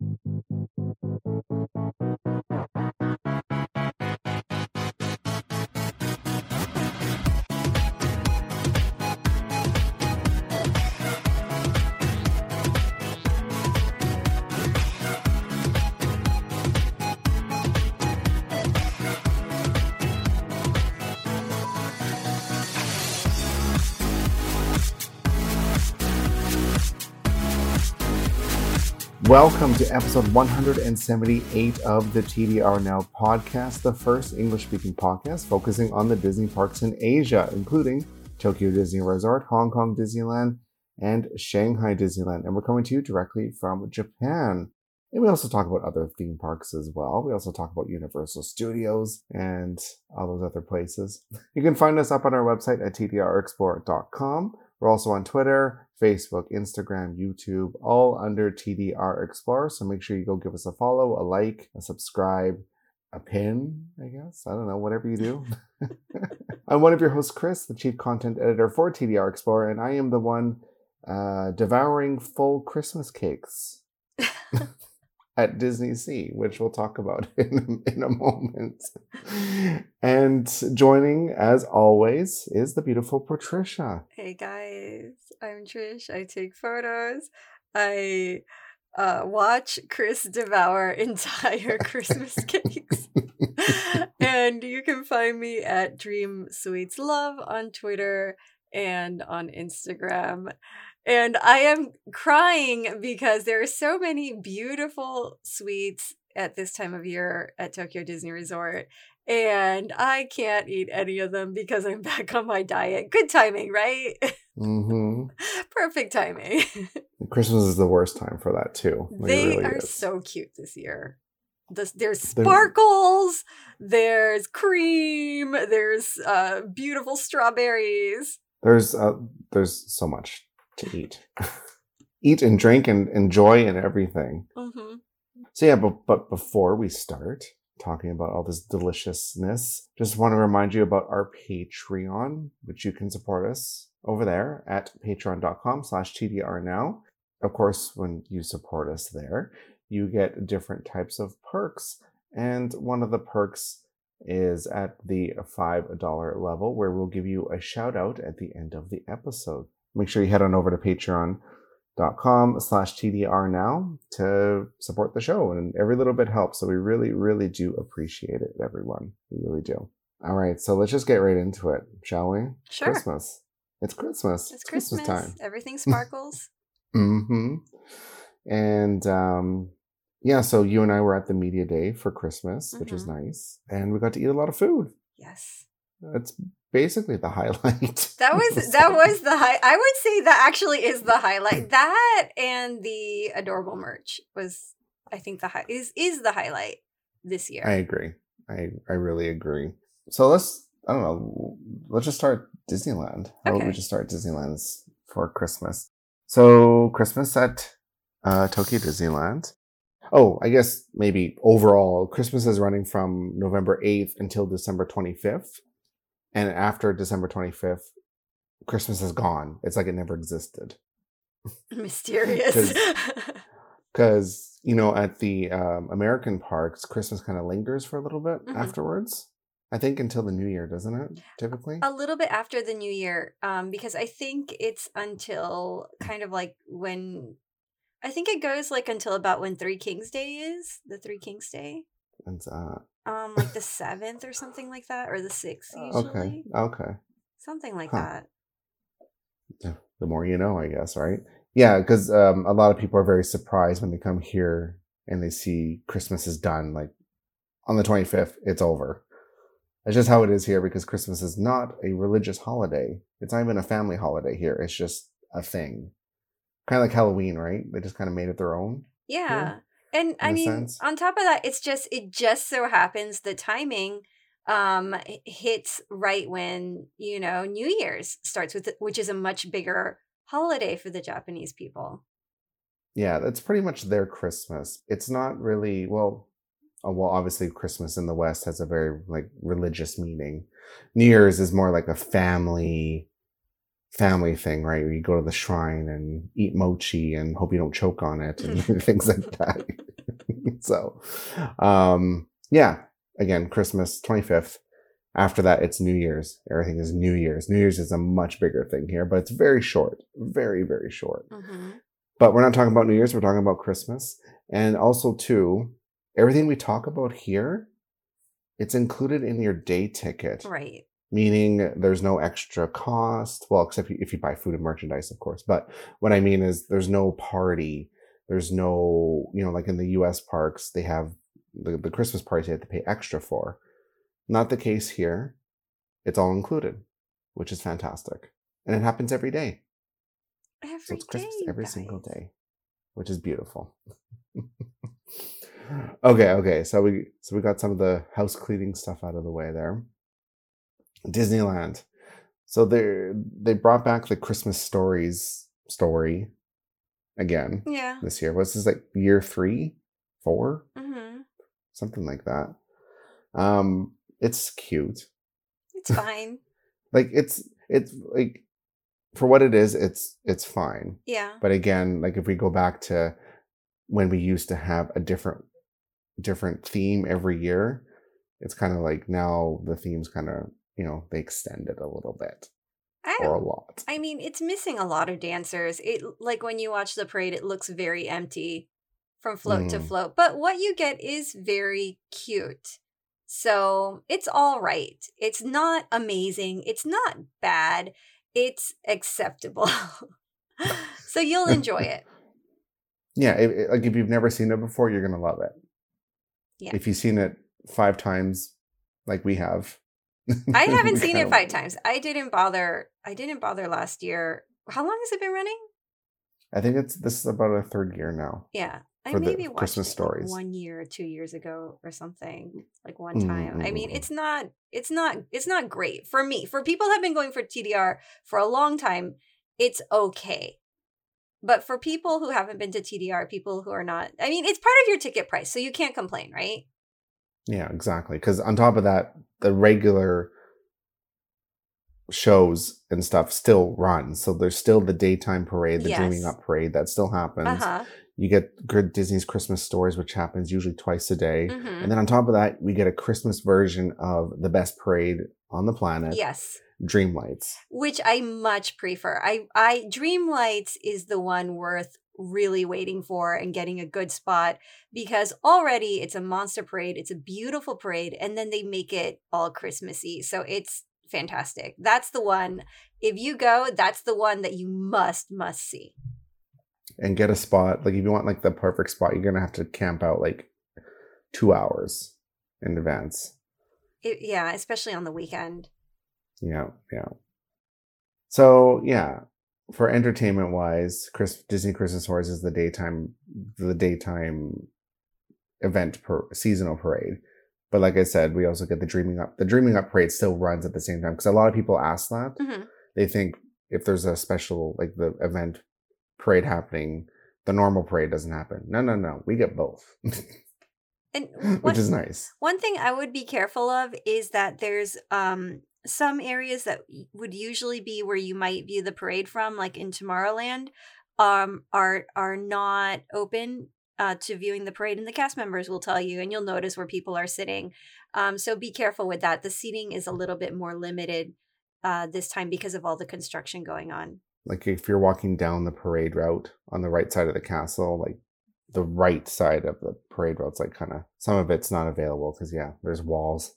Thank you. Welcome to episode 178 of the TDR Now podcast, the first English speaking podcast focusing on the Disney parks in Asia, including Tokyo Disney Resort, Hong Kong Disneyland, and Shanghai Disneyland. And we're coming to you directly from Japan. And we also talk about other theme parks as well. We also talk about Universal Studios and all those other places. You can find us up on our website at tdrexplorer.com. We're also on Twitter, Facebook, Instagram, YouTube, all under TDR Explorer. So make sure you go give us a follow, a like, a subscribe, a pin, I guess. I don't know, whatever you do. I'm one of your hosts, Chris, the chief content editor for TDR Explorer, and I am the one uh, devouring full Christmas cakes. at Disney Sea, which we'll talk about in, in a moment. And joining, as always, is the beautiful Patricia. Hey guys, I'm Trish. I take photos. I uh, watch Chris devour entire Christmas cakes. and you can find me at Dream Sweets Love on Twitter and on Instagram. And I am crying because there are so many beautiful sweets at this time of year at Tokyo Disney Resort. And I can't eat any of them because I'm back on my diet. Good timing, right? Mm-hmm. Perfect timing. Christmas is the worst time for that, too. Like, they really are is. so cute this year. there's sparkles, there's cream, there's uh, beautiful strawberries. There's uh, there's so much to eat. eat and drink and enjoy and everything. Mm-hmm. So yeah, but but before we start talking about all this deliciousness, just want to remind you about our Patreon, which you can support us over there at patreon.com slash TDR now. Of course, when you support us there, you get different types of perks. And one of the perks is at the $5 level, where we'll give you a shout out at the end of the episode make sure you head on over to patreon.com slash TDR now to support the show. And every little bit helps. So we really, really do appreciate it, everyone. We really do. All right. So let's just get right into it, shall we? Sure. Christmas. It's Christmas. It's Christmas, Christmas time. Everything sparkles. mm-hmm. And um yeah, so you and I were at the media day for Christmas, which mm-hmm. was nice. And we got to eat a lot of food. Yes. It's basically the highlight. That was that was the high. I would say that actually is the highlight. That and the adorable merch was, I think, the high is is the highlight this year. I agree. I I really agree. So let's I don't know. Let's just start Disneyland. How okay. about we just start Disneyland's for Christmas? So Christmas at uh, Tokyo Disneyland. Oh, I guess maybe overall Christmas is running from November 8th until December 25th and after December 25th, Christmas is gone. It's like it never existed. Mysterious. Because, you know, at the um, American parks, Christmas kind of lingers for a little bit mm-hmm. afterwards. I think until the new year, doesn't it? Typically, a little bit after the new year, um, because I think it's until kind of like when I think it goes like until about when Three Kings Day is the Three Kings Day. When's that? Um, like the seventh or something like that, or the sixth usually. Okay. Okay. Something like huh. that. The more you know, I guess, right? Yeah, because um, a lot of people are very surprised when they come here and they see Christmas is done. Like on the 25th, it's over. That's just how it is here because Christmas is not a religious holiday. It's not even a family holiday here. It's just a thing. Kind of like Halloween, right? They just kind of made it their own. Yeah. Here. And I mean, sense. on top of that, it's just it just so happens the timing um hits right when you know New Year's starts with which is a much bigger holiday for the Japanese people. Yeah, that's pretty much their Christmas. It's not really well. Uh, well, obviously, Christmas in the West has a very like religious meaning. New Year's is more like a family family thing, right? You go to the shrine and eat mochi and hope you don't choke on it and things like that. so, um, yeah, again, Christmas 25th. After that, it's New Year's. Everything is New Year's. New Year's is a much bigger thing here, but it's very short, very, very short. hmm But we're not talking about New Year's, we're talking about Christmas. And also, too, everything we talk about here, it's included in your day ticket, Right. meaning there's no extra cost. Well, except if you buy food and merchandise, of course. But what I mean is there's no party. There's no, you know, like in the US parks, they have the, the Christmas parties you have to pay extra for. Not the case here. It's all included, which is fantastic. And it happens every day. Every So it's Christmas day, every single day, which is beautiful. okay, okay. So we so we got some of the house cleaning stuff out of the way there. Disneyland. So they they brought back the Christmas stories story again Yeah. this year. was this like year three, four, hmm something like that. Um, it's cute. It's fine. Like it's it's like for what it is, it's it's fine. yeah. but again like if we go back to when we used to have a different different theme every year it's kind of like now the themes kind of you know they extend it a little bit or a lot I mean, it's missing a lot of dancers. It like when you watch the parade, it looks very empty from float to Mm. float. But what you get is very cute. So it's all right. It's not amazing. It's not bad. It's acceptable. so you'll enjoy it. yeah it, it- like if you've never seen it before you're gonna love it Yeah. if you've seen it five times like we have I haven't seen it five times. I didn't bother. I didn't bother last year. How long has it been running? i think it's this is about a third year now Yeah. I maybe watched Christmas it, like, stories. one year or two years ago or something. Like one time. I mm, mean, mm, it's not it's not it's not great for me. For people who have been going for TDR for a long time, it's okay. But for people who haven't been to TDR, people who are not I mean, it's part of your ticket price, so you can't complain, right? Yeah, exactly. Because on top of that, the regular shows and stuff still run. So there's still the daytime parade, the Dreaming Up parade that still happens. Uh-huh. You get good Disney's Christmas stories, which happens usually twice a day. hmm And then on top of that, we get a Christmas version of the best parade on the planet, Yes. Dreamlights. which I much prefer. I I Dreamlights is the one worth really waiting for and getting a good spot because already it's a monster parade, it's a beautiful parade and then they make it all Christmassy. So it's fantastic. That's the one. If you go, that's the one that you must must see. And get a spot. Like if you want like the perfect spot, you're gonna have to camp out like two hours in advance. It, yeah, especially on the weekend. Yeah, yeah. So yeah, for entertainment wise, Chris Disney Christmas Stories is the daytime the daytime event per seasonal parade. But like I said, we also get the Dreaming Up. The Dreaming Up parade still runs at the same time because a lot of people ask that. Mhm. They think if there's a special like the event parade happening, the normal parade doesn't happen. No, no, no. We get both, And which is nice. One thing I would be careful of is that there's um some areas that would usually be where you might view the parade from, like in Tomorrowland, um, are are not open uh, to viewing the parade, and the cast members will tell you, and you'll notice where people are sitting. Um, so be careful with that. The seating is a little bit more limited uh, this time because of all the construction going on. like if you're walking down the parade route on the right side of the castle, like the right side of the parade route's like kind of some of it's not available because yeah, there's walls.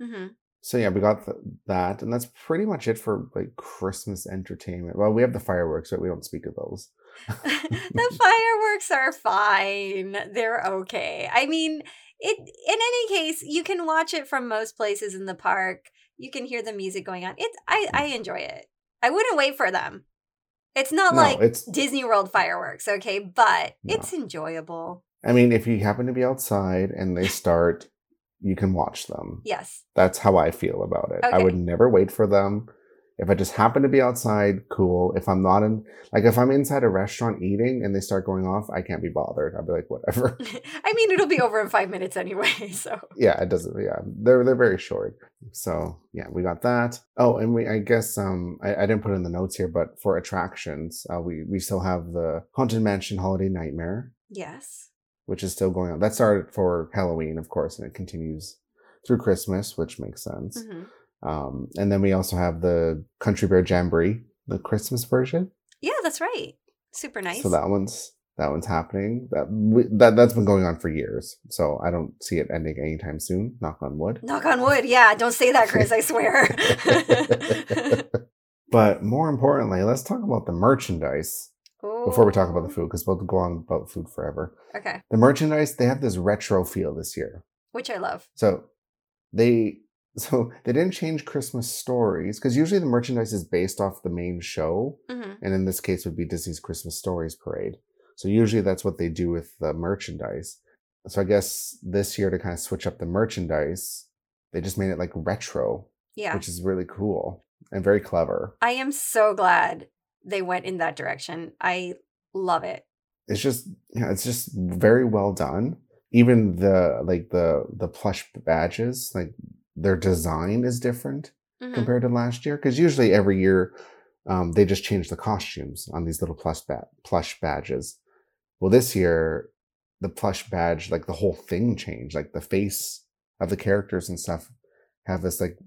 hmm So yeah, we got th- that, and that's pretty much it for like Christmas entertainment. Well, we have the fireworks, but we don't speak of those. the fireworks are fine. They're okay. I mean, it in any case, you can watch it from most places in the park. You can hear the music going on. It's I I enjoy it. I wouldn't wait for them. It's not No, like it's- Disney World fireworks, okay? But No. it's enjoyable. I mean, if you happen to be outside and they start, you can watch them. Yes. That's how I feel about it. I would never wait for them. If I just happen to be outside, cool. If I'm not in, like, if I'm inside a restaurant eating and they start going off, I can't be bothered. I'll be like, whatever. I mean, it'll be over in five minutes anyway. So yeah, it doesn't. Yeah, they're they're very short. So yeah, we got that. Oh, and we I guess um I, I didn't put in the notes here, but for attractions, uh, we we still have the Haunted Mansion Holiday Nightmare. yes, which is still going on. That started for Halloween, of course, and it continues through Christmas, which makes sense. Mm-hmm. Um, and then we also have the Country Bear Jamboree, the Christmas version. Yeah, that's right. Super nice. So that one's that one's happening. That we, that that's been going on for years. So I don't see it ending anytime soon. Knock on wood. Knock on wood. Yeah, don't say that, Chris. I swear. but more importantly, let's talk about the merchandise before we talk about the food, because we'll go on about food forever. Okay. The merchandise they have this retro feel this year. Which I love. So they so they didn't change Christmas stories because usually the merchandise is based off the main show, hmm and in this case would be Disney's Christmas Stories Parade. So usually that's what they do with the merchandise. So I guess this year to kind of switch up the merchandise, they just made it like retro, Yeah. which is really cool and very clever. I am so glad they went in that direction. I love it. It's just yeah, it's just very well done. Even the like the the plush badges, like their design is different Mhm. compared to last year because usually every year um, they just change the costumes on these little plush ba- plush badges. Well, this year the plush badge, like the whole thing changed. Like the face of the characters and stuff have this like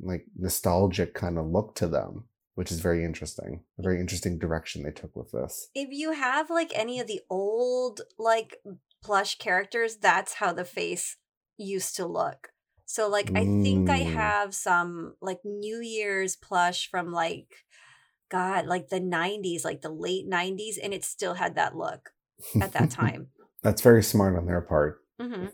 like nostalgic kind of look to them, which is very interesting. A very interesting direction they took with this. If you have like any of the old like plush characters, that's how the face used to look. So like I think I Mm. have some like New Year's plush from like God, like the 90s, like the late 90s and it still had that look at that time. That's very smart on their part. Mm-hmm.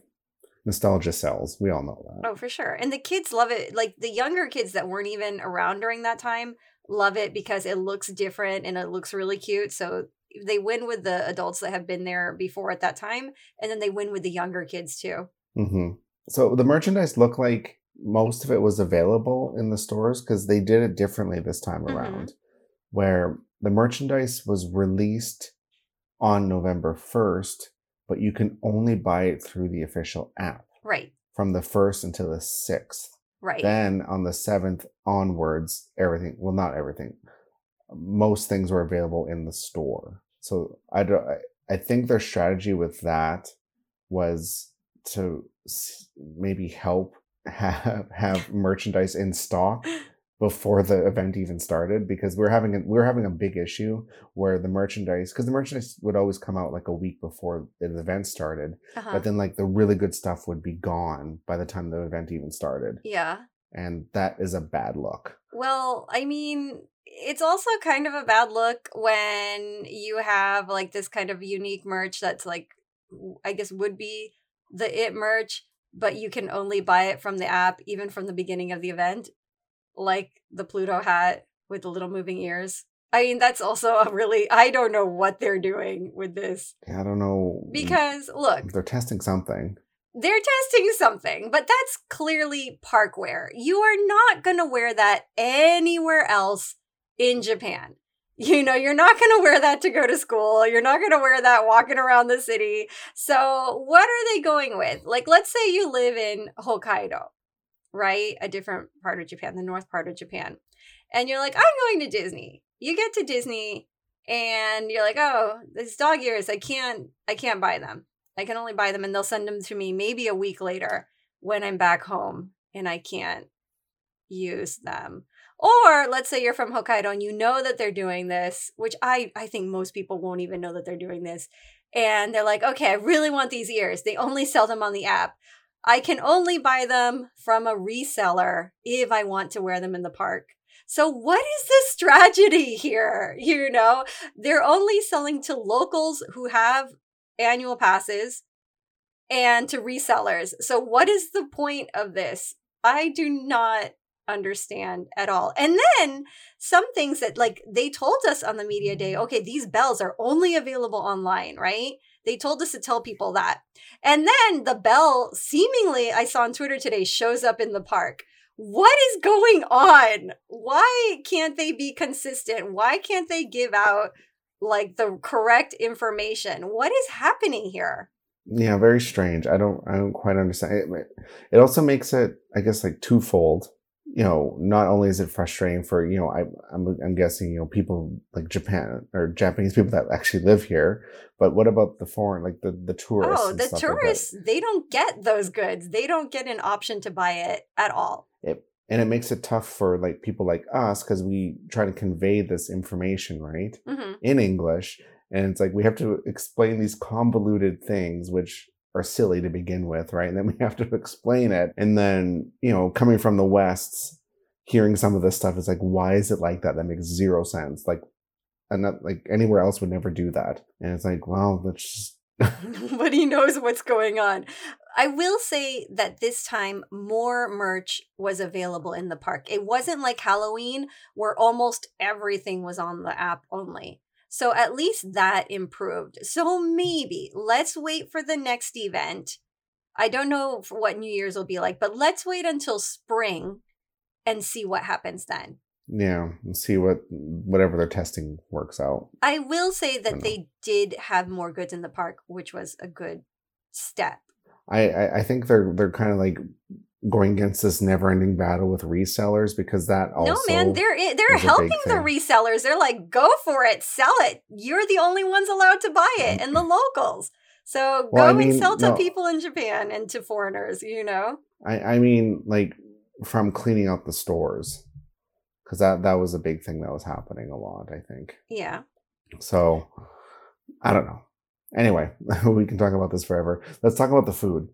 Nostalgia sells. We all know that. Oh, for sure. And the kids love it. Like the younger kids that weren't even around during that time love it because it looks different and it looks really cute. So they win with the adults that have been there before at that time, and then they win with the younger kids too. hmm So the merchandise looked like most of it was available in the stores because they did it differently this time Mhm. around, where the merchandise was released on November 1st, but you can only buy it through the official app Right. from the 1st until the 6th. Right. Then on the 7th onwards, everything, well, not everything, most things were available in the store. So I, don't, I, think their strategy with that was to maybe help have, have merchandise in stock before the event even started because we're having a, we're having a big issue where the merchandise because the merchandise would always come out like a week before the event started uh-huh. but then like the really good stuff would be gone by the time the event even started yeah. and that is a bad look Well, I mean, it's also kind of a bad look when you have like this kind of unique merch that's like, i guess, would be the it merch, but you can only buy it from the app, even from the beginning of the event, like the Pluto hat with the little moving ears. I mean, that's also a really, I don't know what they're doing with this i don't know because look, they're testing something they're testing something, but that's clearly park wear. You are not going to wear that anywhere else in Japan. You know, you're not going to wear that to go to school. You're not going to wear that walking around the city. So, what are they going with? Like, let's say you live in Hokkaido, right? A different part of Japan, the north part of Japan. And you're like, I'm going to Disney. You get to Disney and you're like, oh, these dog ears, I can't, I can't buy them. I can only buy them and they'll send them to me maybe a week later when I'm back home and I can't use them. Or let's say you're from Hokkaido and you know that they're doing this, which I I think most people won't even know that they're doing this. And they're like, "Okay, I really want these ears. They only sell them on the app. I can only buy them from a reseller if I want to wear them in the park." So what is the strategy here? You know, they're only selling to locals who have annual passes and to resellers. So, what is the point of this? I do not understand at all. And then some things that, like, they told us on the media day okay, these bells are only available online, right? They told us to tell people that. And then the bell, seemingly, I saw on Twitter today, shows up in the park. What is going on? Why can't they be consistent? Why can't they give out like the correct information? What is happening here? yeah very strange i don't i don't quite understand it, it also makes it i guess like twofold you know, not only is it frustrating for you know, I I'm I'm guessing you know people like Japan or Japanese people that actually live here, but what about the foreign like the the tourists? Oh, the stuff like tourists, they don't get those goods. They don't get an option to buy it at all. It, and it makes it tough for like people like us because we try to convey this information right hmm in English, and it's like we have to explain these convoluted things which are silly to begin with, right? And then we have to explain it, and then you know, coming from the West, hearing some of this stuff is like, why is it like that? That makes zero sense. Like, and that, like anywhere else would never do that, and it's like, well, that's just Nobody knows what's going on. I will say that this time more merch was available in the park. It wasn't like Halloween where almost everything was on the app only. So at least that improved. So maybe let's wait for the next event. I don't know what New Year's will be like, but let's wait until spring and see what happens then. yeah, and see what whatever they're testing works out. I will say that they did have more goods in the park, which was a good step. I, I I think they're they're kind of like going against this never-ending battle with resellers because that also no, man, they're they're is a big helping the resellers. They're like, go for it, sell it. You're the only ones allowed to buy it, and the mm-hmm. locals. So go Well, I and sell to no. people in Japan and to foreigners. You know, I I mean like from cleaning out the stores because that that was a big thing that was happening a lot. I think yeah. so. I don't know. Anyway, we can talk about this forever. Let's talk about the food.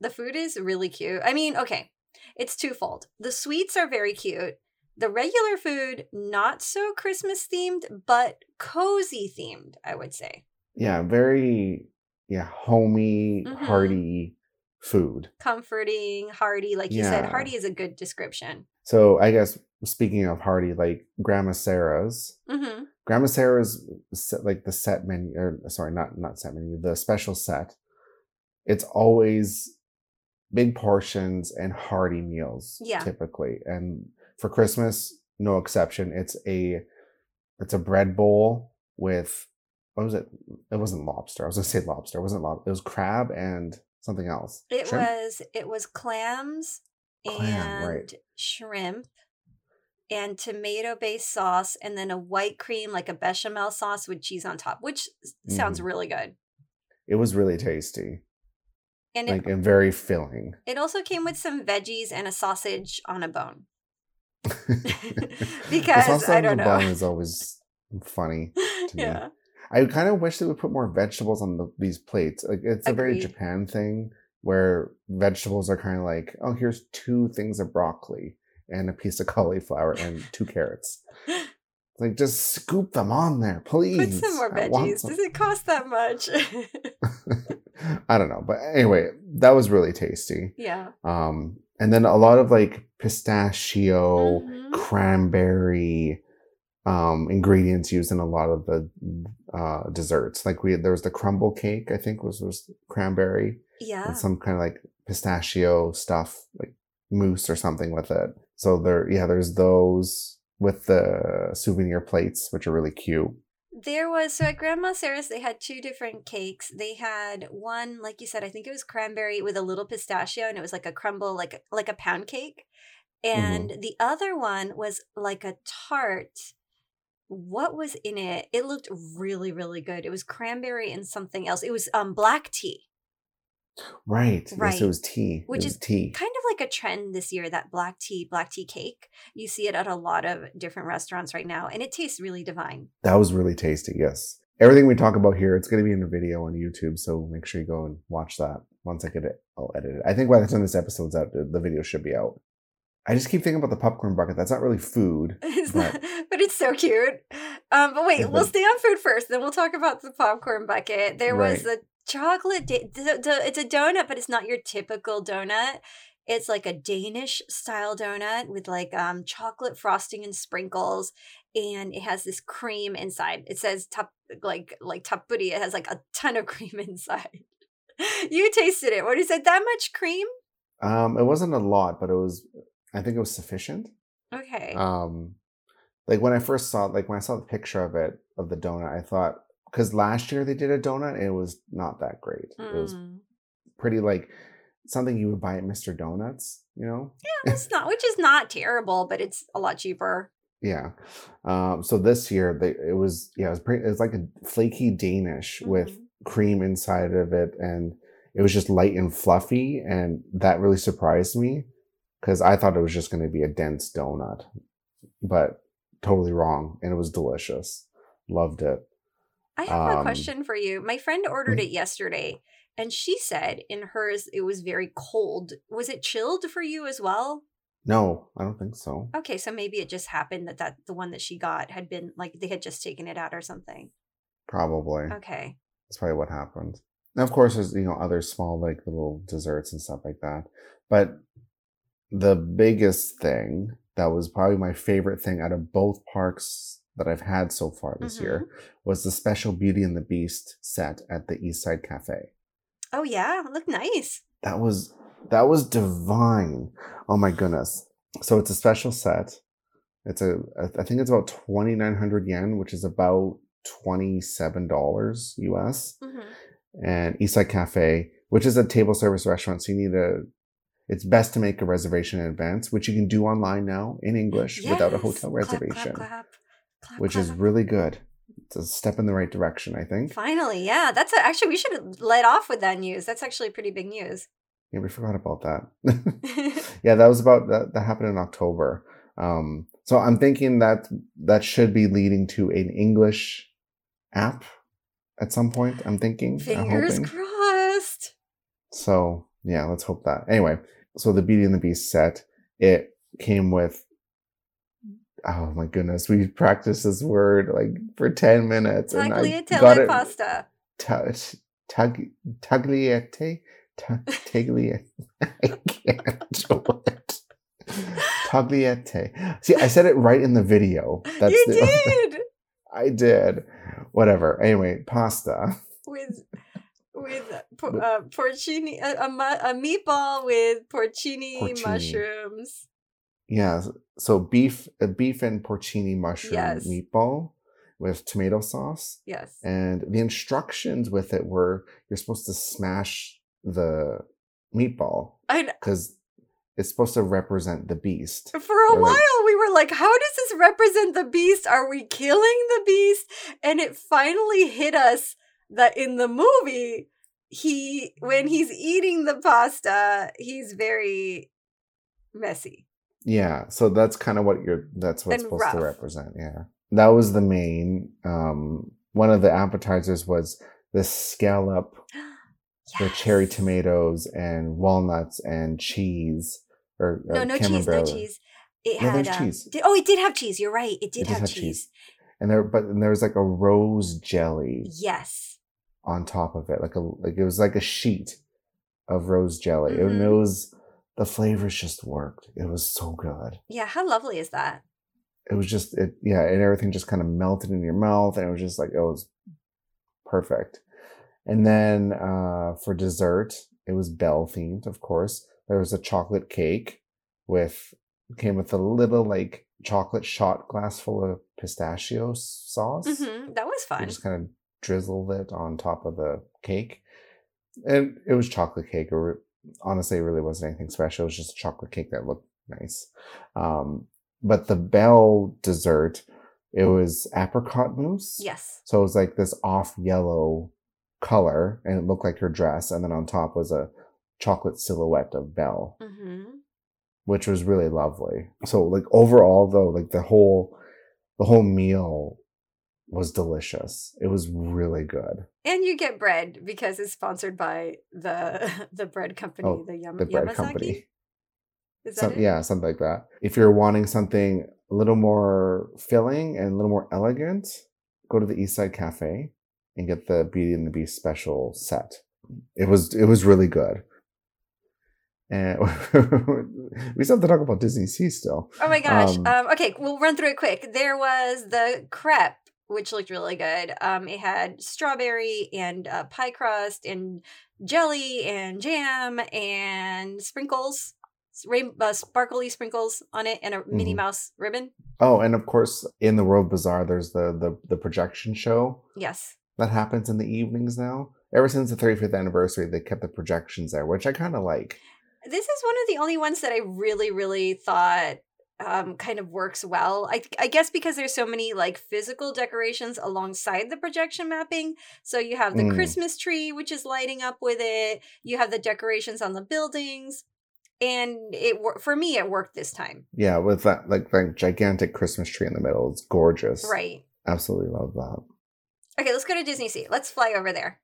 The food is really cute. I mean, okay, it's twofold. The sweets are very cute. The regular food, not so Christmas themed, but cozy themed, I would say. Yeah, very yeah homey, Mhm. hearty food. Comforting, hearty. Like you said, hearty is a good description. So I guess speaking of hearty, like Grandma Sara's. hmm Grandma Sara's set, like the set menu, or sorry, not not set menu, the special set. It's always big portions and hearty meals, Yeah. typically. And for Christmas, no exception. It's a it's a bread bowl with what was it? It wasn't lobster. I was gonna say lobster. It wasn't lobster. It was crab and something else. It Shrimp? was it was clams Clam, and right. shrimp and tomato based sauce and then a white cream like a bechamel sauce with cheese on top, which sounds Mhm. really good. It was really tasty, And like it, and very filling. it also came with some veggies and a sausage on a bone. Because, sausage I on don't know. bun is always funny. To me. I kind of wish they would put more vegetables on the, these plates. Like it's a very Japan thing where vegetables are kind of like, oh, here's two things of broccoli and a piece of cauliflower and two carrots. Like just scoop them on there, please. Put some more veggies. some- Does it cost that much? I don't know, but anyway, that was really tasty. yeah. Um, and then a lot of like pistachio, Mhm. cranberry um ingredients used in a lot of the uh desserts like we there was the crumble cake i think was was cranberry Yeah. and some kind of like pistachio stuff like mousse or something with it so there yeah there's those with the souvenir plates which are really cute There was so at Grandma Sara's they had two different cakes. They had one, like you said, I think it was cranberry with a little pistachio, and it was like a crumble, like like a pound cake. And the other one was like a tart. What was in it? It looked really, really good. It was cranberry and something else. It was um black tea. Right yes Right. it was tea Which was is tea Kind of like a trend this year, that black tea, black tea cake. You see it at a lot of different restaurants right now, and it tastes really divine. that was really tasty yes everything we talk about here it's going to be in the video on youtube so make sure you go and watch that once i get it i'll edit it i think by the time this episode's out the video should be out i just keep thinking about the popcorn bucket that's not really food It's But- not, but it's so cute. Um, but wait, we'll stay on food first, then we'll talk about the popcorn bucket. There was Right. Chocolate. Da- the, the, it's a donut, but it's not your typical donut. It's like a Danish style donut with like um chocolate frosting and sprinkles, and it has this cream inside. It says top like like tapuri. It has like a ton of cream inside. you tasted it. What is it? That much cream? um it wasn't a lot but it was i think it was sufficient Okay. um like when i first saw like when i saw the picture of it of the donut i thought because last year they did a donut and it was not that great it was Mm. pretty like something you would buy at Mr. Donuts, you know? Yeah, it's not, which is not terrible, but it's a lot cheaper. Yeah. Um, so this year they it was yeah, it was pretty it was like a flaky Danish with Mhm. cream inside of it and it was just light and fluffy and that really surprised me because I thought it was just going to be a dense donut. But totally wrong and it was delicious. Loved it. I have a Um, question for you. My friend ordered Mhm. it yesterday, and she said in hers it was very cold. Was it chilled for you as well? No, I don't think so. Okay, so maybe it just happened that that the one that she got had been like they had just taken it out or something. Probably. Okay. That's probably what happened. And of course, there's you know other small like little desserts and stuff like that. But the biggest thing that was probably my favorite thing out of both parks that I've had so far this year was the special Beauty and the Beast set at the East Side Cafe. Oh yeah, look nice. That was that was divine. Oh my goodness! So it's a special set. It's a I think it's about twenty nine hundred yen, which is about twenty seven dollars US. hmm and Eastside Cafe, which is a table service restaurant. So you need a. It's best to make a reservation in advance, which you can do online now in English without a hotel Clap, clap, reservation, clap, clap, which is really good. It's a step in the right direction, I think. finally, yeah. That's a, actually we should let off with that news. That's actually pretty big news. Yeah, we forgot about that. yeah, that was about that. That happened in October. Um, so I'm thinking that that should be leading to an English app at some point. I'm thinking. I'm Fingers crossed. So yeah, let's hope that. Anyway, so the Beauty and the Beast set it came with. Oh my goodness, we practiced this word like for ten minutes, and I got Tagliatelle it. pasta. Ta- tag, tagliate, ta- tagliate. I can't do it. Tagliate. See, I said it right in the video. That's you the, did I did. Whatever. Anyway, pasta. with with uh, porcini a, a, a meatball with porcini, Porcini. mushrooms. Yeah, so beef, a beef and porcini mushroom Yes. meatball with tomato sauce, Yes. and the instructions with it were you're supposed to smash the meatball because it's supposed to represent the beast. for a Or, like- while we were like, how does this represent the beast? Are we killing the beast? And it finally hit us that in the movie, he when he's eating the pasta, he's very messy. Yeah, so that's kind of what you're. That's what's And supposed to represent. Yeah, that was the main. Um, one of the appetizers was the scallop with cherry tomatoes and walnuts and cheese or No, uh, no cheese, no cheese. It No, had um, cheese. did- oh, it did have cheese. You're right. It did It have, cheese. cheese. and there but and there was like a rose jelly Yes. on top of it like a like it was like a sheet of rose jelly and it Mhm. was the flavors just worked it was so good Yeah. How lovely is that? it was just it yeah and everything just kind of melted in your mouth and it was just like it was perfect and then uh for dessert it was bell themed of course there was a chocolate cake with came with a little like chocolate shot glass full of pistachio sauce hmm That was You fun. just kind of drizzled it on top of the cake. And it was chocolate cake. Or honestly, it really wasn't anything special. It was just a chocolate cake that looked nice. Um, but the bell dessert, it was apricot mousse. Yes. So it was like this off yellow color, and it looked like her dress. And then on top was a chocolate silhouette of Belle, hmm which was really lovely. So like overall, though, like the whole the whole meal was delicious. It was really good. And you get bread because it's sponsored by the the bread company, Oh, the, Yam- The bread Yamazaki. company. Is that Some, it? yeah, something like that. If you're wanting something a little more filling and a little more elegant, go to the East Side Cafe and get the Beauty and the Beast special set. It was it was really good. And we still have to talk about Disney Sea still. Oh my gosh. Um, Um, okay, we'll run through it quick. There was the crepe, which looked really good. Um, it had strawberry and uh, pie crust and jelly and jam and sprinkles, rain- uh, sparkly sprinkles on it, and a Minnie Mhm. Mouse ribbon. Oh, and of course, in the World Bazaar, there's the the the projection show Yes. that happens in the evenings now. ever since the 35th anniversary, they kept the projections there, which I kind of like. This is one of the only ones that I really, really thought um, kind of works well. I I guess because there's so many like physical decorations alongside the projection mapping. So you have the Mm. Christmas tree, which is lighting up with it. You have the decorations on the buildings, and it for me it worked this time. Yeah, with that like that gigantic Christmas tree in the middle. It's gorgeous. Right. Absolutely love that. Okay, let's go to Disney Sea. Let's fly over there.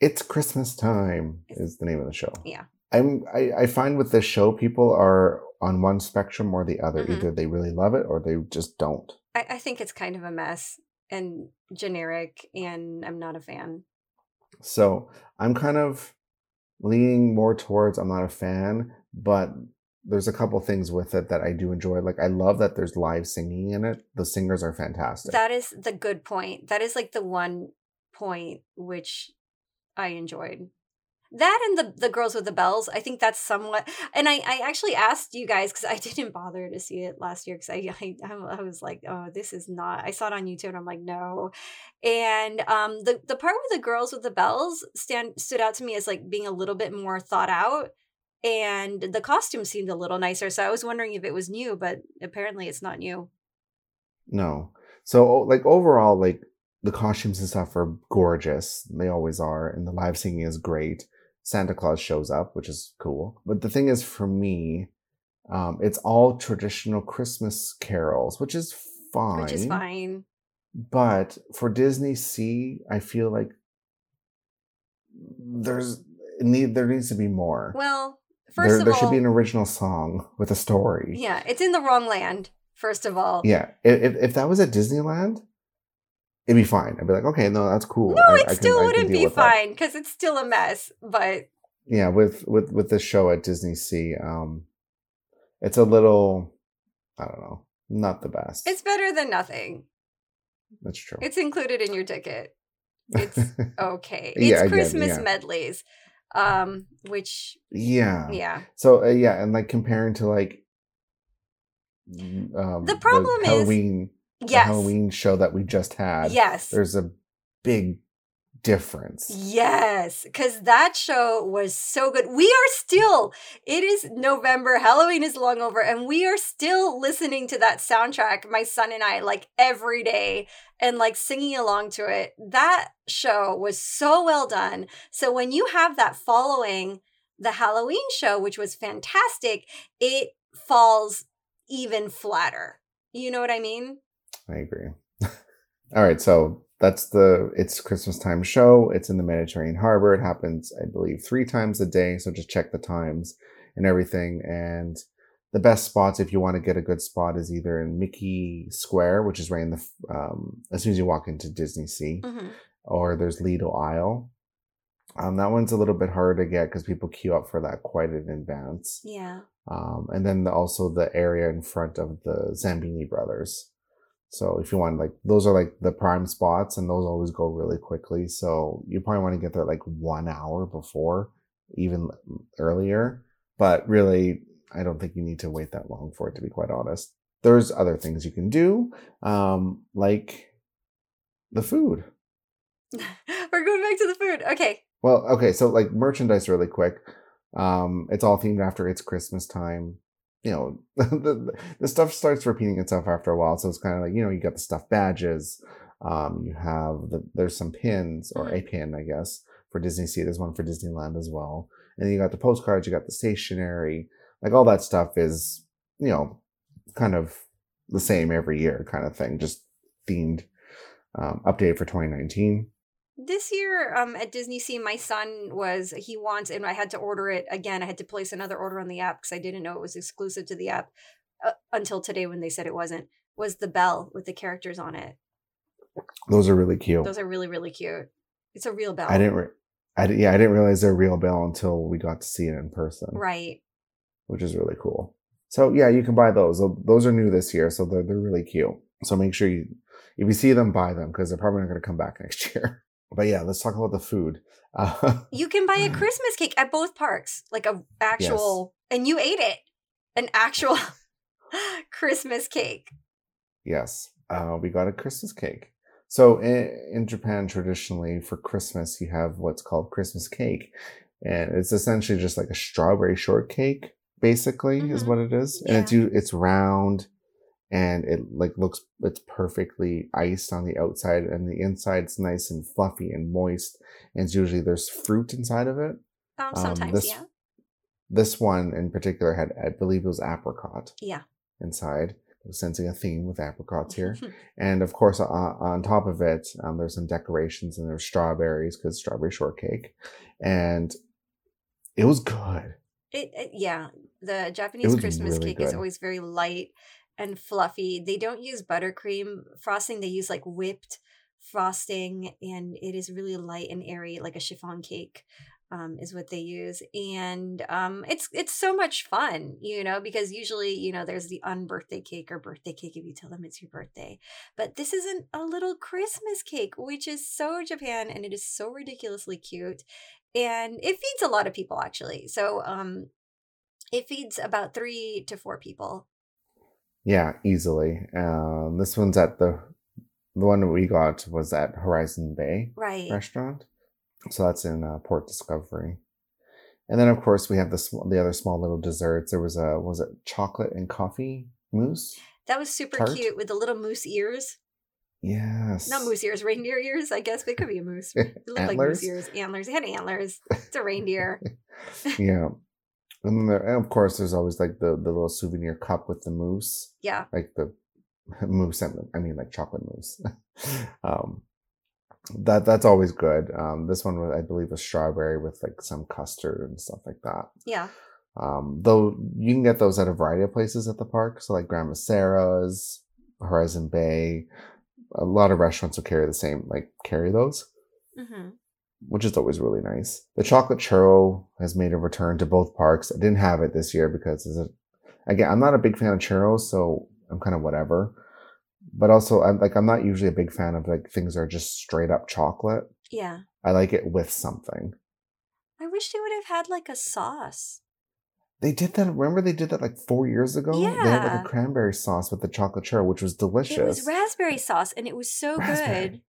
It's Christmas time is the name of the show. Yeah. I'm I, I find with this show people are on one spectrum or the other. Mhm. Either they really love it or they just don't. I, I think it's kind of a mess and generic, and I'm not a fan. So I'm kind of leaning more towards I'm not a fan, but there's a couple things with it that I do enjoy. Like I love that there's live singing in it. The singers are fantastic. That is the good point. That is like the one point which I enjoyed. That and the the girls with the bells. I think that's somewhat. And I I actually asked you guys because I didn't bother to see it last year because I, I I was like, oh, this is not. I saw it on YouTube and I'm like, no. And um the the part with the girls with the bells stand stood out to me as like being a little bit more thought out. And the costume seemed a little nicer, so I was wondering if it was new, but apparently it's not new. No. So like overall, like the costumes and stuff are gorgeous. They always are, and the live singing is great. Santa Claus shows up, which is cool. But the thing is, for me, um, it's all traditional Christmas carols, which is fine. Which is fine. But for Disney Sea, I feel like there's need there needs to be more. Well, first there of there all, there should be an original song with a story. yeah, it's in the wrong land. First of all, Yeah, if if, if that was at Disneyland, it'd be fine. I'd be like, okay, no, that's cool. no, I- it I still can wouldn't be fine because it's still a mess. But Yeah, with with with the show at Disney Sea, um, it's a little, I don't know, not the best. it's better than nothing. that's true. It's included in your ticket. It's okay. It's Yeah, again, Christmas yeah. medleys, um, which yeah. yeah, So uh, yeah, and like comparing to like um, The problem is- Halloween, the yes, Halloween show that we just had. yes, there's a big difference. Yes, because that show was so good. We are still, it is November, Halloween is long over, and we are still listening to that soundtrack, my son and I, like every day and like singing along to it. That show was so well done. So when you have that following the Halloween show, which was fantastic, it falls even flatter. You know what I mean? I agree. All right, so that's the it's Christmas time show. It's in the Mediterranean harbor. It happens, I believe, three times a day. So just check the times and everything. And the best spots, if you want to get a good spot, is either in Mickey Square, which is right in the um, as soon as you walk into Disney Sea, Mhm. or there's Lido Isle. Um, that one's a little bit harder to get because people queue up for that quite in advance. Yeah. Um, and then the, also the area in front of the Zambini brothers. So if you want, like, those are like the prime spots, and those always go really quickly. So you probably want to get there like one hour before, even earlier. But really, I don't think you need to wait that long for it, to be quite honest. There's other things you can do, um, like the food. We're going back to the food. Okay. Well, okay, so like merchandise really quick. Um, it's all themed after it's Christmas time. You know, the the stuff starts repeating itself after a while. So it's kind of like, you know, you got the stuff badges. Um, you have the there's some pins or a pin, I guess, for Disney Sea. There's one for Disneyland as well. And then you got the postcards, you got the stationery, like all that stuff is, you know, kind of the same every year kind of thing, just themed. Um, updated for 2019. This year um, at Disney Sea, my son was, he wants, and I had to order it again. I had to place another order on the app because I didn't know it was exclusive to the app uh, until today when they said it wasn't. Was the bell with the characters on it. Those are really cute. Those are really, really cute. It's a real bell. I didn't. Re- I yeah, I didn't realize they're real bell until we got to see it in person, Right. which is really cool. So yeah, you can buy those. Those are new this year, so they're they're really cute. So make sure you, if you see them, buy them because they're probably not going to come back next year. But yeah, let's talk about the food. Uh, You can buy a Christmas cake at both parks, like a actual, and you ate it, an actual Christmas cake. yes, uh, we got a Christmas cake. So in, in Japan, traditionally for Christmas, you have what's called Christmas cake, and it's essentially just like a strawberry shortcake. Basically, is Mhm. what it is, and it's it's round, and it like looks it's perfectly iced on the outside, and the inside's nice and fluffy and moist. And it's usually there's fruit inside of it. Um, Um, sometimes, this yeah. this one in particular had, I believe, it was apricot Yeah. inside. I was sensing a theme with apricots here. And of course, on, on top of it, um, there's some decorations and there's strawberries because strawberry shortcake. And it was good. It, it yeah, the Japanese Christmas really cake is always very light and fluffy. They don't use buttercream frosting; they use like whipped frosting, and it is really light and airy, like a chiffon cake. Um, is what they use, and um, it's it's so much fun, you know, because usually you know there's the unbirthday cake or birthday cake if you tell them it's your birthday, but this isn't a little Christmas cake, which is so Japan, and it is so ridiculously cute, and it feeds a lot of people actually. So um, it feeds about three to four people. Yeah, easily. Um, this one's at the the one that we got was at Horizon Bay Right. restaurant. So that's in uh, Port Discovery. And then of course we have the sm- the other small little desserts. There was a was it chocolate and coffee mousse? That was super Tart? cute with the little moose ears. Yes. Not moose ears, reindeer ears, I guess, but it could be a moose. It looked like moose ears. Antlers. It had antlers. It's a reindeer. yeah. And then there, and of course, there's always like the, the little souvenir cup with the mousse, Yeah. like the mousse. and I mean, like chocolate mousse. um, that that's always good. Um, this one was, I believe, was strawberry with like some custard and stuff like that. Yeah. Um, though you can get those at a variety of places at the park. So like Grandma Sara's, Horizon Bay, a lot of restaurants will carry the same, like carry those hmm which is always really nice. The chocolate churro has made a return to both parks. I didn't have it this year because it again, I'm not a big fan of churros, so I'm kind of whatever. But also I'm like I'm not usually a big fan of like things that are just straight up chocolate. Yeah. I like it with something. I wish they would have had like a sauce. They did that. Remember, they did that like four years ago. Yeah. They had like a cranberry sauce with the chocolate churro, which was delicious. It was raspberry sauce and it was so Raspberry. good.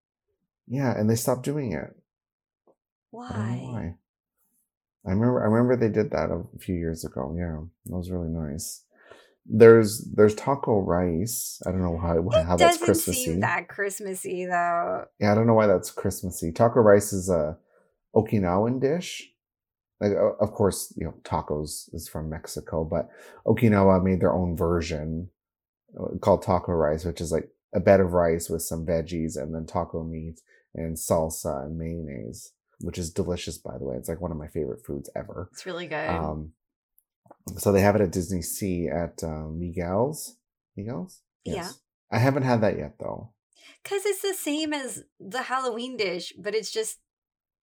yeah, and they stopped doing it. Why? I why. I remember. I remember they did that a few years ago. Yeah, that was really nice. There's there's taco rice. I don't know how It how that's doesn't Christmassy. seem that Christmassy though. Yeah, I don't know why that's Christmassy. Taco rice is a Okinawan dish. Like, of course, you know, tacos is from Mexico, but Okinawa made their own version uh, called taco rice, which is like a bed of rice with some veggies and then taco meat and salsa and mayonnaise, which is delicious, by the way. It's like one of my favorite foods ever. It's really good. Um, so they have it at Disney Sea at um, Miguel's. Miguel's? Yeah. I haven't had that yet, though. Because it's the same as the Halloween dish, but it's just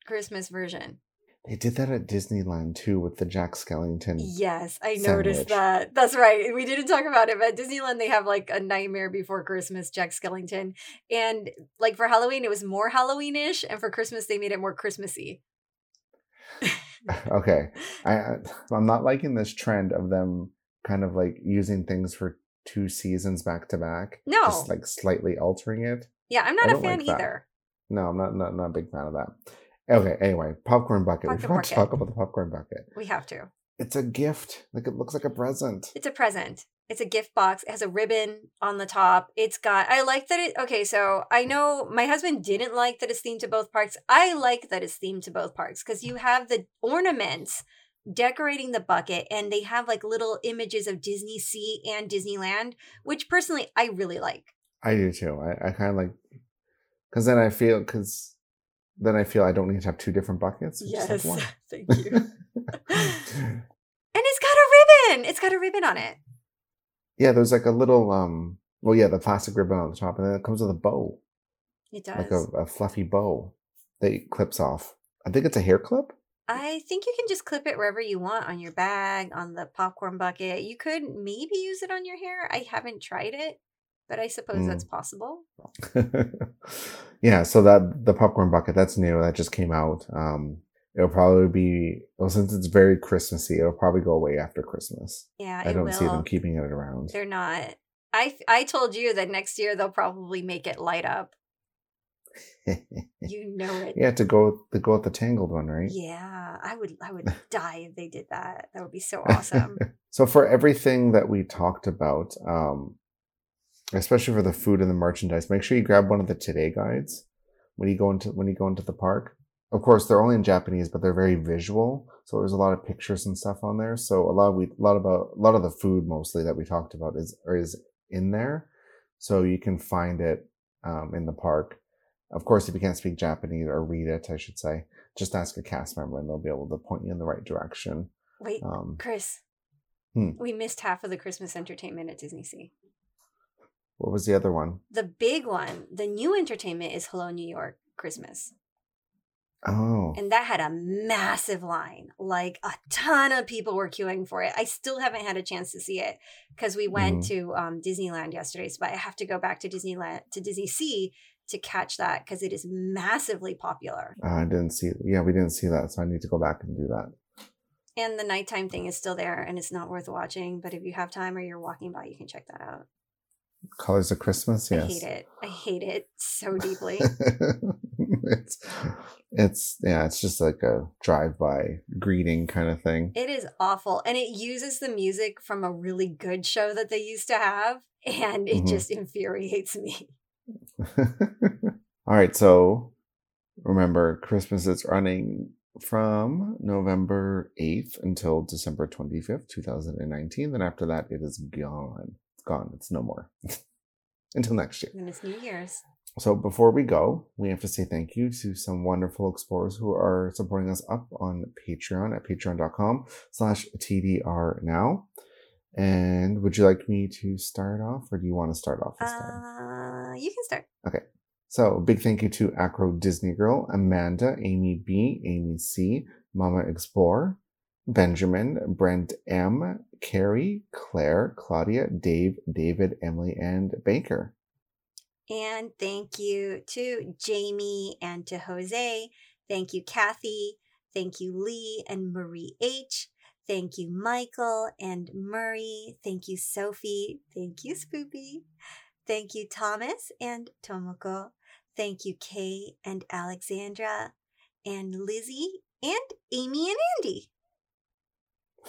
Christmas version. They did that at Disneyland too with the Jack Skellington. Yes, I Sandwich. noticed that. That's right. We didn't talk about it, but at Disneyland they have like a Nightmare Before Christmas Jack Skellington, and like for Halloween it was more Halloweenish, and for Christmas they made it more Christmassy. Okay, I I'm not liking this trend of them kind of like using things for two seasons back to back. No. just like slightly altering it. Yeah, I'm not a fan like that. either. No, I'm not not not a big fan of that. Okay, anyway, popcorn bucket. we Popcorn forgot to talk about the popcorn bucket. We have to. It's a gift. Like it looks like a present. It's a present. It's a gift box. It has a ribbon on the top. It's got, I like that it, okay, so I know my husband didn't like that it's themed to both parks. I like that it's themed to both parks because you have the ornaments decorating the bucket and they have like little images of Disney Sea and Disneyland, which personally I really like. I do too. I, I kind of like because then I feel because then I feel I don't need to have two different buckets. I one. Thank you. and it's got a ribbon. It's got a ribbon on it. yeah, there's like a little um. Well, yeah, the plastic ribbon on the top, and then it comes with a bow, It does. like a, a fluffy bow that clips off. I think it's a hair clip. I think you can just clip it wherever you want on your bag, on the popcorn bucket. You could maybe use it on your hair. I haven't tried it, but I suppose Mm. that's possible. yeah, so that the popcorn bucket that's new. That just came out. Um, it'll probably be well since it's very Christmassy. It'll probably go away after Christmas. Yeah, I don't will. see them keeping it around. They're not. I I told you that next year they'll probably make it light up. You know it. yeah, to go to go with the tangled one, right? Yeah, I would I would die if they did that. That would be so awesome. so for everything that we talked about, um, especially for the food and the merchandise, make sure you grab one of the today guides when you go into when you go into the park. Of course, they're only in Japanese, but they're very visual. So there's a lot of pictures and stuff on there. So a lot of we a lot about a lot of the food mostly that we talked about is or is in there. So you can find it um, in the park. Of course, if you can't speak Japanese or read it, I should say, just ask a cast member and they'll be able to point you in the right direction. Wait, Um, Chris. Hmm. We missed half of the Christmas entertainment at Disney Sea. What was the other one? The big one, the new entertainment is Hello New York Christmas. Oh, And that had a massive line. Like a ton of people were queuing for it. I still haven't had a chance to see it because we went to um, Disneyland yesterday. So I have to go back to Disneyland to Disney Sea to catch that because it is massively popular. I didn't see. Yeah, we didn't see that, so I need to go back and do that. And the nighttime thing is still there and it's not worth watching. But if you have time or you're walking by, you can check that out. Colors of Christmas. Yes. I hate it. I hate it so deeply. it's it's yeah, it's just like a drive-by greeting kind of thing. It is awful. And it uses the music from a really good show that they used to have. And it Mhm. just infuriates me. All right, so remember Christmas is running from November 8th until December 25th, 2019. Then after that it is gone. Gone. It's no more. until next year. And it's New Year's. So before we go, we have to say thank you to some wonderful explorers who are supporting us up on Patreon at patreon.com slash TDR now. And would you like me to start off or do you want to start off this time? Uh, you can start. Okay. So big thank you to Acro Disney Girl, Amanda, Amy B, Amy C, Mama Explore, Benjamin, Brent M, Carrie, Claire, Claudia, Dave, David, Emily, and Baker. And thank you to Jamie and to Jose. Thank you, Kathy. Thank you, Lee and Marie H. Thank you, Michael and Murray. Thank you, Sophie. Thank you, Spoopy. Thank you, Thomas and Tomoko. Thank you, Kay and Alexandra and Lizzie and Amy and Andy.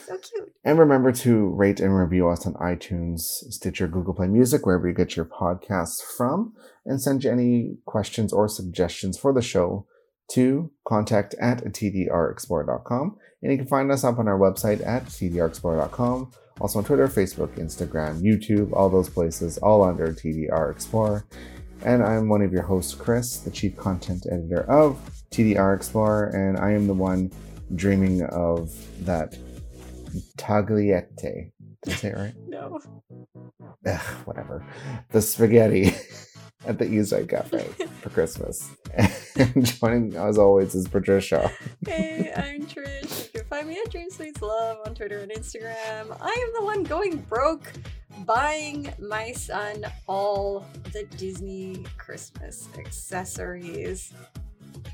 So cute. And remember to rate and review us on iTunes, Stitcher, Google Play Music, wherever you get your podcasts from, and send you any questions or suggestions for the show to contact at tdrexplorer.com. And you can find us up on our website at tdrexplorer.com, also on Twitter, Facebook, Instagram, YouTube, all those places, all under TDR Explorer. And I'm one of your hosts, Chris, the chief content editor of TDR Explorer, and I am the one dreaming of that tagliate. Did I say it right? No. Ugh, whatever. The spaghetti at the Eastside Cafe for Christmas. And joining, as always, is Patricia. Hey, I'm Trish. You can find me at Dream Sweets Love on Twitter and Instagram. I am the one going broke, buying my son all the Disney Christmas accessories.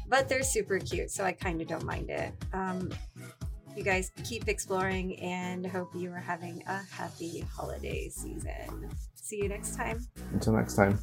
But they're super cute, so I kind of don't mind it. Um, you guys keep exploring and hope you are having a happy holiday season. See you next time. Until next time.